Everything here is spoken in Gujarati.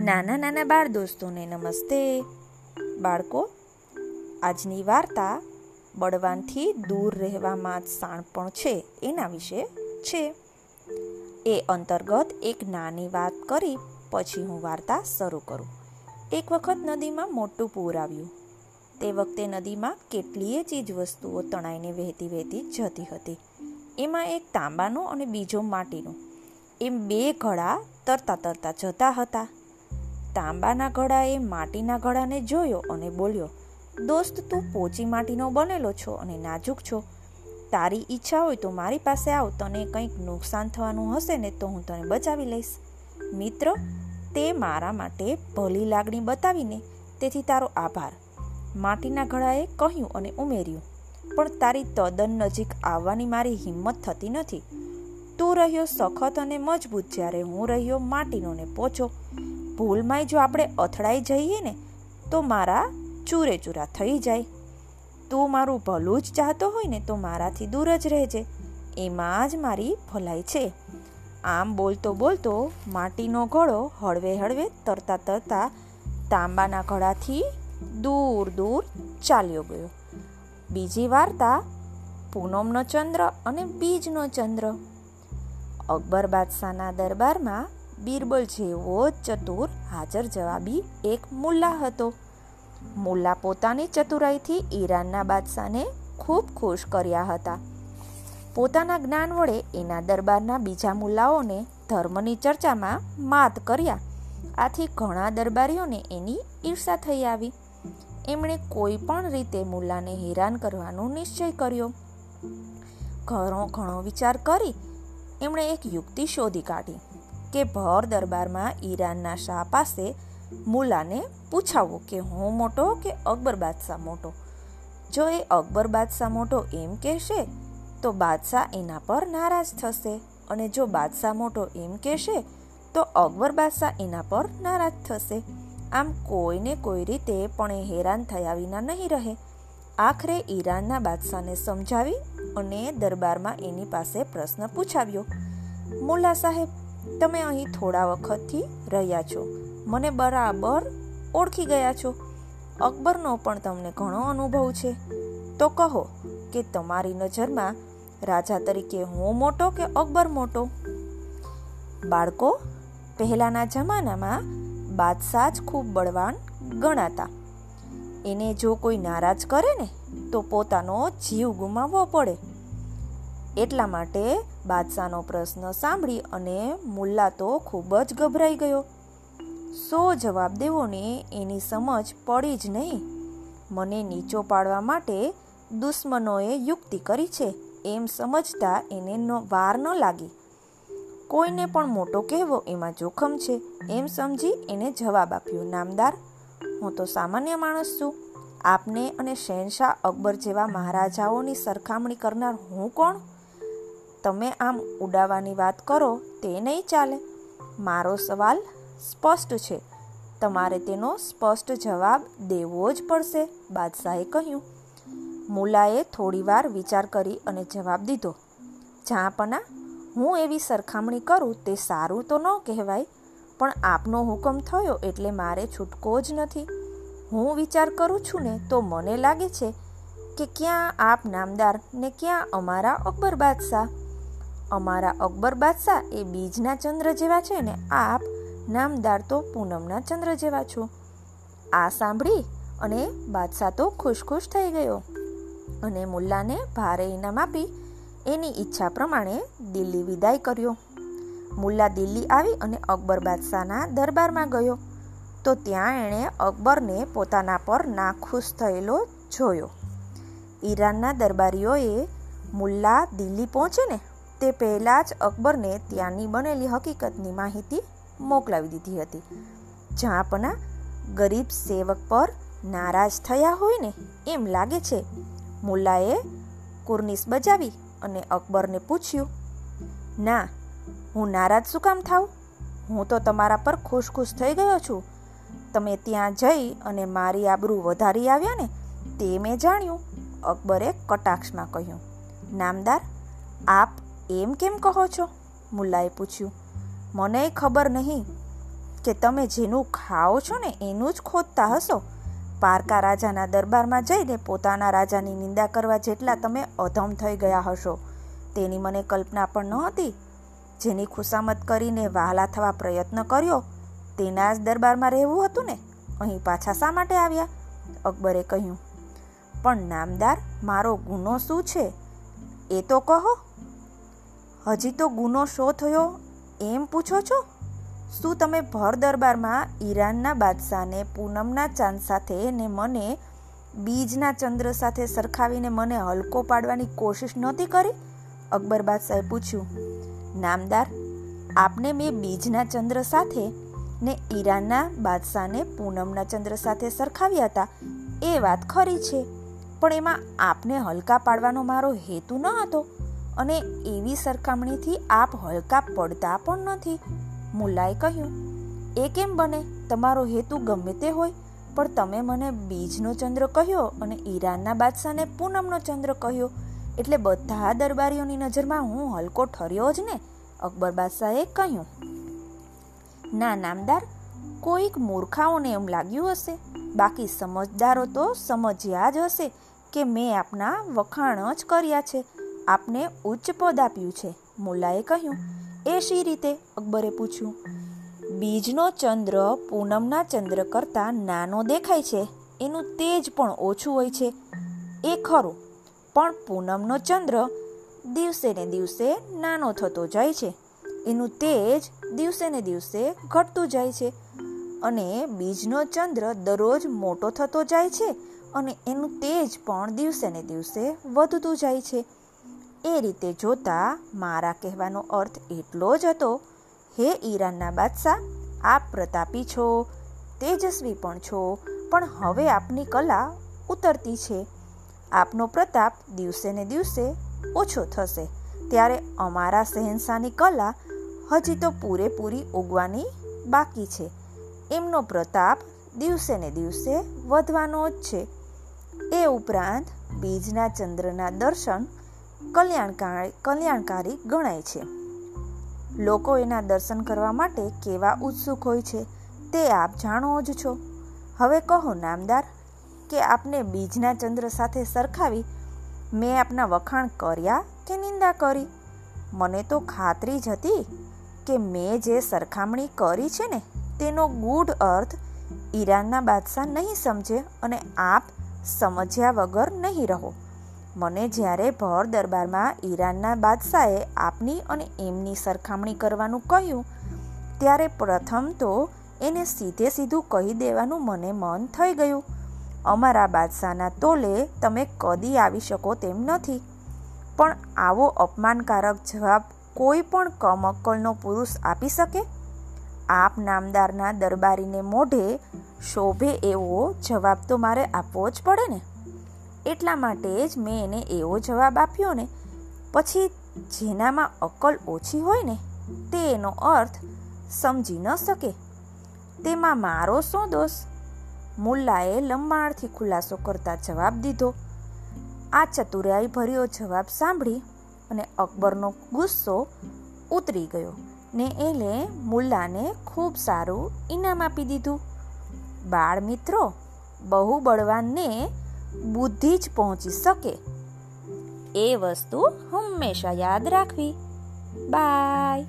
નાના નાના બાળ દોસ્તોને નમસ્તે. બાળકો, આજની વાર્તા બળવાનથી દૂર રહેવામાં શાણપણ છે, એના વિશે છે. એ અંતર્ગત એક નાની વાત કરી, પછી હું વાર્તા શરૂ કરું. એક વખત નદીમાં મોટું પૂર આવ્યું. તે વખતે નદીમાં કેટલીય ચીજ વસ્તુઓ તણાઈને વહેતી વહેતી જતી હતી. એમાં એક તાંબાનું અને બીજો માટીનું. એમ બે ઘડા તરતા તરતા જતા હતા. તાંબાના ઘડાએ માટીના ઘડાને જોયો અને બોલ્યો, દોસ્ત, તું પોચી માટીનો બનેલો છો અને નાજુક છો. તારી ઈચ્છા હોય તો મારી પાસે આવ, તને કંઈક નુકસાન થવાનું હશે ને તો હું તને બચાવી લઈશ. મિત્ર, તે મારા માટે ભલી લાગણી બતાવીને તેથી તારો આભાર. માટીના ઘડાએ કહ્યું અને ઉમેર્યું, પણ તારી તદ્દન નજીક આવવાની મારી હિંમત થતી નથી. તું રહ્યો સખત અને મજબૂત જ્યારે હું રહ્યો માટીનો ને પોચો. ભૂલમાંય જો આપણે અથડાઈ જઈએ ને, તો મારા ચૂરે ચૂરા થઈ જાય. તું મારું ભલું જ ચાહતો હોય ને, તો મારાથી દૂર જ રહેજે. એમાં જ મારી ભલાઈ છે. આમ બોલતો બોલતો માટીનો ઘોડો હળવે હળવે તરતા તરતા તાંબાના ઘડાથી દૂર દૂર ચાલ્યો ગયો. બીજી વાર્તા, પૂનમનો ચંદ્ર અને બીજનો ચંદ્ર. અકબર બાદશાહના દરબારમાં બિરબલ જેવો ચતુર હાજર જવાબી એક મુલ્લા હતો. મુલ્લા પોતાની ચતુરાઈથી ઈરાનના બાદશાહને ખૂબ ખુશ કર્યા હતા. પોતાના જ્ઞાન વડે એના દરબારના બીજા મુલ્લાઓને ધર્મની ચર્ચામાં માત કર્યા. આથી ઘણા દરબારીઓને એની ઈર્ષા થઈ આવી. એમણે કોઈ પણ રીતે મુલ્લાને હેરાન કરવાનો નિશ્ચય કર્યો. ઘણો ઘણો વિચાર કરી એમણે એક યુક્તિ શોધી કાઢી. કે ભર દરબારમાં ઈરાનના શાહ પાસે મુલાને પૂછાવો કે હું મોટો કે અકબર બાદશાહ મોટો? જો એ અકબર બાદશાહ મોટો એમ કહેશે, તો બાદશાહ એના પર નારાજ થશે. અને જો બાદશાહ મોટો એમ કહેશે, તો અકબર બાદશાહ એના પર નારાજ થશે. આમ કોઈને કોઈ રીતે પણ એ હેરાન થયા વિના નહીં રહે. આખરે ઈરાનના બાદશાહને સમજાવી અને દરબારમાં એની પાસે પ્રશ્ન પૂછાવ્યો. મુલ્લા સાહેબ તમે અહીં થોડા વખતથી રહ્યા છો. મને બરાબર ઓળખી ગયા છો. અકબરનો પણ તમને ઘણો અનુભવ છે. તો કહો કે તમારી નજરમાં રાજા તરીકે હું મોટો કે અકબર મોટો? બાળકો, પહેલાંના જમાનામાં બાદશાહ જ ખૂબ બળવાન ગણાતા. એને જો કોઈ નારાજ કરે ને, તો પોતાનો જીવ ગુમાવવો પડે. એટલા માટે બાદશાહનો પ્રશ્ન સાંભળી અને મુલ્લા તો ખૂબ જ ગભરાઈ ગયો. સો જવાબ દેવોને એની સમજ પડી જ નહીં. મને નીચો પાડવા માટે દુશ્મનોએ યુક્તિ કરી છે એમ સમજતા એને વાર ન લાગી. કોઈને પણ મોટો કહેવો એમાં જોખમ છે એમ સમજી એને જવાબ આપ્યો, નામદાર, હું તો સામાન્ય માણસ છું. આપને અને શહેનશાહ અકબર જેવા મહારાજાઓની સરખામણી કરનાર હું કોણ? તમે આમ ઉડાવવાની વાત કરો તે નહીં ચાલે. મારો સવાલ સ્પષ્ટ છે. તમારે તેનો સ્પષ્ટ જવાબ દેવો જ પડશે, બાદશાહે કહ્યું. મુલાએ થોડીવાર વિચાર કરી અને જવાબ દીધો. જાપના હું એવી સરખામણી કરું તે સારું તો ન કહેવાય, પણ આપનો હુકમ થયો એટલે મારે છૂટકો જ નથી. હું વિચાર કરું છું ને તો મને લાગે છે કે ક્યાં આપ નામદાર ને ક્યાં અમારા અકબર બાદશાહ. અમારા અકબર બાદશાહ એ બીજના ચંદ્ર જેવા છે ને આપ નામદાર તો પૂનમના ચંદ્ર જેવા છો. આ સાંભળી અને બાદશાહ તો ખુશ ખુશ થઈ ગયો. અને મુલ્લાને ભારે ઇનામ આપી એની ઈચ્છા પ્રમાણે દિલ્હી વિદાય કર્યો. મુલ્લા દિલ્હી આવી અને અકબર બાદશાહના દરબારમાં ગયો. તો ત્યાં એણે અકબરને પોતાના પર નાખુશ થયેલો જોયો. ઈરાનના દરબારીઓએ મુલ્લા દિલ્હી પહોંચે ને તે પહેલાં જ અકબરને ત્યાંની બનેલી હકીકતની માહિતી મોકલાવી દીધી હતી. જાપના ગરીબ સેવક પર નારાજ થયા હોય ને એમ લાગે છે, મુલ્લાએ કુર્નિસ બજાવી અને અકબરને પૂછ્યું, ના, હું નારાજ શું કામ થાઉં? હું તો તમારા પર ખુશ ખુશ થઈ ગયો છું. તમે ત્યાં જઈ અને મારી આબરૂ વધારી આવ્યા ને તે મેં જાણ્યું, અકબરે કટાક્ષમાં કહ્યું. નામદાર, આપ એમ કેમ કહો છો? મુલ્લાએ પૂછ્યું. મને ખબર નહીં કે તમે જેનું ખાઓ છો ને એનું જ ખોદતા હશો. પારકા રાજાના દરબારમાં જઈને પોતાના રાજાની નિંદા કરવા જેટલા તમે અધમ થઈ ગયા હશો. તેની મને કલ્પના પણ ન હતી જેની ખુશામત કરીને વહાલા થવા પ્રયત્ન કર્યો, તેના જ દરબારમાં રહેવું હતું ને. અહીં પાછા શા માટે આવ્યા? અકબરે કહ્યું. પણ નામદાર, મારો ગુનો શું છે? એ તો કહો. હજી તો ગુનો શો થયો? એમ પૂછો છો? શું તમે ભર દરબારમાં ઈરાનના બાદશાહને પૂનમના ચાંદ સાથે ને મને બીજના ચંદ્ર સાથે સરખાવીને મને હલકો પાડવાની કોશિશ નહોતી કરી? અકબર બાદશાહે પૂછ્યું, નામદાર, આપને મેં બીજના ચંદ્ર સાથે ને ઈરાનના બાદશાહને પૂનમના ચંદ્ર સાથે સરખાવ્યા હતા. એ વાત ખરી છે, પણ એમાં આપને હલકા પાડવાનો મારો હેતુ ન હતો. અને એવી સરખામણીથી આપ હલકા પડતા પણ નથી. મુલાએ કહ્યું, એ કેમ બને? તમારો હેતુ ગમે તે હોય, પણ તમે મને બીજનો ચંદ્ર કહ્યો અને ઈરાનના બાદશાહને પૂનમનો ચંદ્ર કહ્યો. એટલે બધા દરબારીઓની નજરમાં હું હલકો ઠર્યો જ ને, અકબર બાદશાહે કહ્યું. ના, નામદાર, કોઈક મૂર્ખાઓને એમ લાગ્યું હશે. બાકી સમજદારો તો સમજ્યા જ હશે કે મેં આપના વખાણ જ કર્યા છે. આપને ઉચ્ચ પદ આપ્યું છે. મુલ્લાએ કહ્યું, એ શી રીતે? અકબરે પૂછ્યું, બીજનો ચંદ્ર પૂનમના ચંદ્ર કરતાં નાનો દેખાય છે. એનું તેજ પણ ઓછું હોય છે. એ ખરું, પણ પૂનમનો ચંદ્ર દિવસે ને દિવસે નાનો થતો જાય છે. એનું તેજ દિવસે ને દિવસે ઘટતું જાય છે. અને બીજનો ચંદ્ર દરરોજ મોટો થતો જાય છે અને એનું તેજ પણ દિવસે ને દિવસે વધતું જાય છે. એ રીતે જોતા મારા કહેવાનો અર્થ એટલો જ હતો, હે ઈરાનના બાદશાહ, આપ પ્રતાપી છો, તેજસ્વી પણ છો, પણ હવે આપની કલા ઉતરતી છે. આપનો પ્રતાપ દિવસે ને દિવસે ઓછો થશે. ત્યારે અમારા શહેનશાહની કલા હજી તો પૂરેપૂરી ઉગવાની બાકી છે. એમનો પ્રતાપ દિવસે ને દિવસે વધવાનો જ છે. એ ઉપરાંત બીજના ચંદ્રના દર્શન કલ્યાણકારી કલ્યાણકારી ગણાય છે. લોકો એના દર્શન કરવા માટે કેવા ઉત્સુક હોય છે તે આપ જાણો જ છો. હવે કહો નામદાર, કે આપને બીજના ચંદ્ર સાથે સરખાવી મેં આપના વખાણ કર્યા કે નિંદા કરી? મને તો ખાતરી જ હતી કે મેં જે સરખામણી કરી છે ને, તેનો ગૂઢ અર્થ ઈરાનના બાદશાહ નહીં સમજે અને આપ સમજ્યા વગર નહીં રહો. મને જ્યારે ભર દરબારમાં ઈરાનના બાદશાહે આપની અને એમની સરખામણી કરવાનું કહ્યું, ત્યારે પ્રથમ તો એને સીધે સીધું કહી દેવાનું મને મન થઈ ગયું. અમારા બાદશાહના તોલે તમે કદી આવી શકો તેમ નથી. પણ આવો અપમાનકારક જવાબ કોઈ પણ કમક્કલનો પુરુષ આપી શકે? આપ નામદારના દરબારીને મોઢે શોભે એવો જવાબ તો મારે આપવો જ પડે ને? એટલા માટે જ મેં એને એવો જવાબ આપ્યો ને. પછી જેનામાં અકલ ઓછી હોય ને તે એનો અર્થ સમજી ન શકે. તેમાં મારો શું દોષ? મુલ્લાએ લંબાણથી ખુલાસો કરતા જવાબ દીધો. આ ચતુરાઈ ભર્યો જવાબ સાંભળી અને અકબરનો ગુસ્સો ઉતરી ગયો ને એને મુલ્લાને ખૂબ સારું ઇનામ આપી દીધું. બાળ મિત્રો, બહુ બળવાનને બુદ્ધિ જ પહોંચી શકે. એ વસ્તુ હંમેશા યાદ રાખવી. બાય.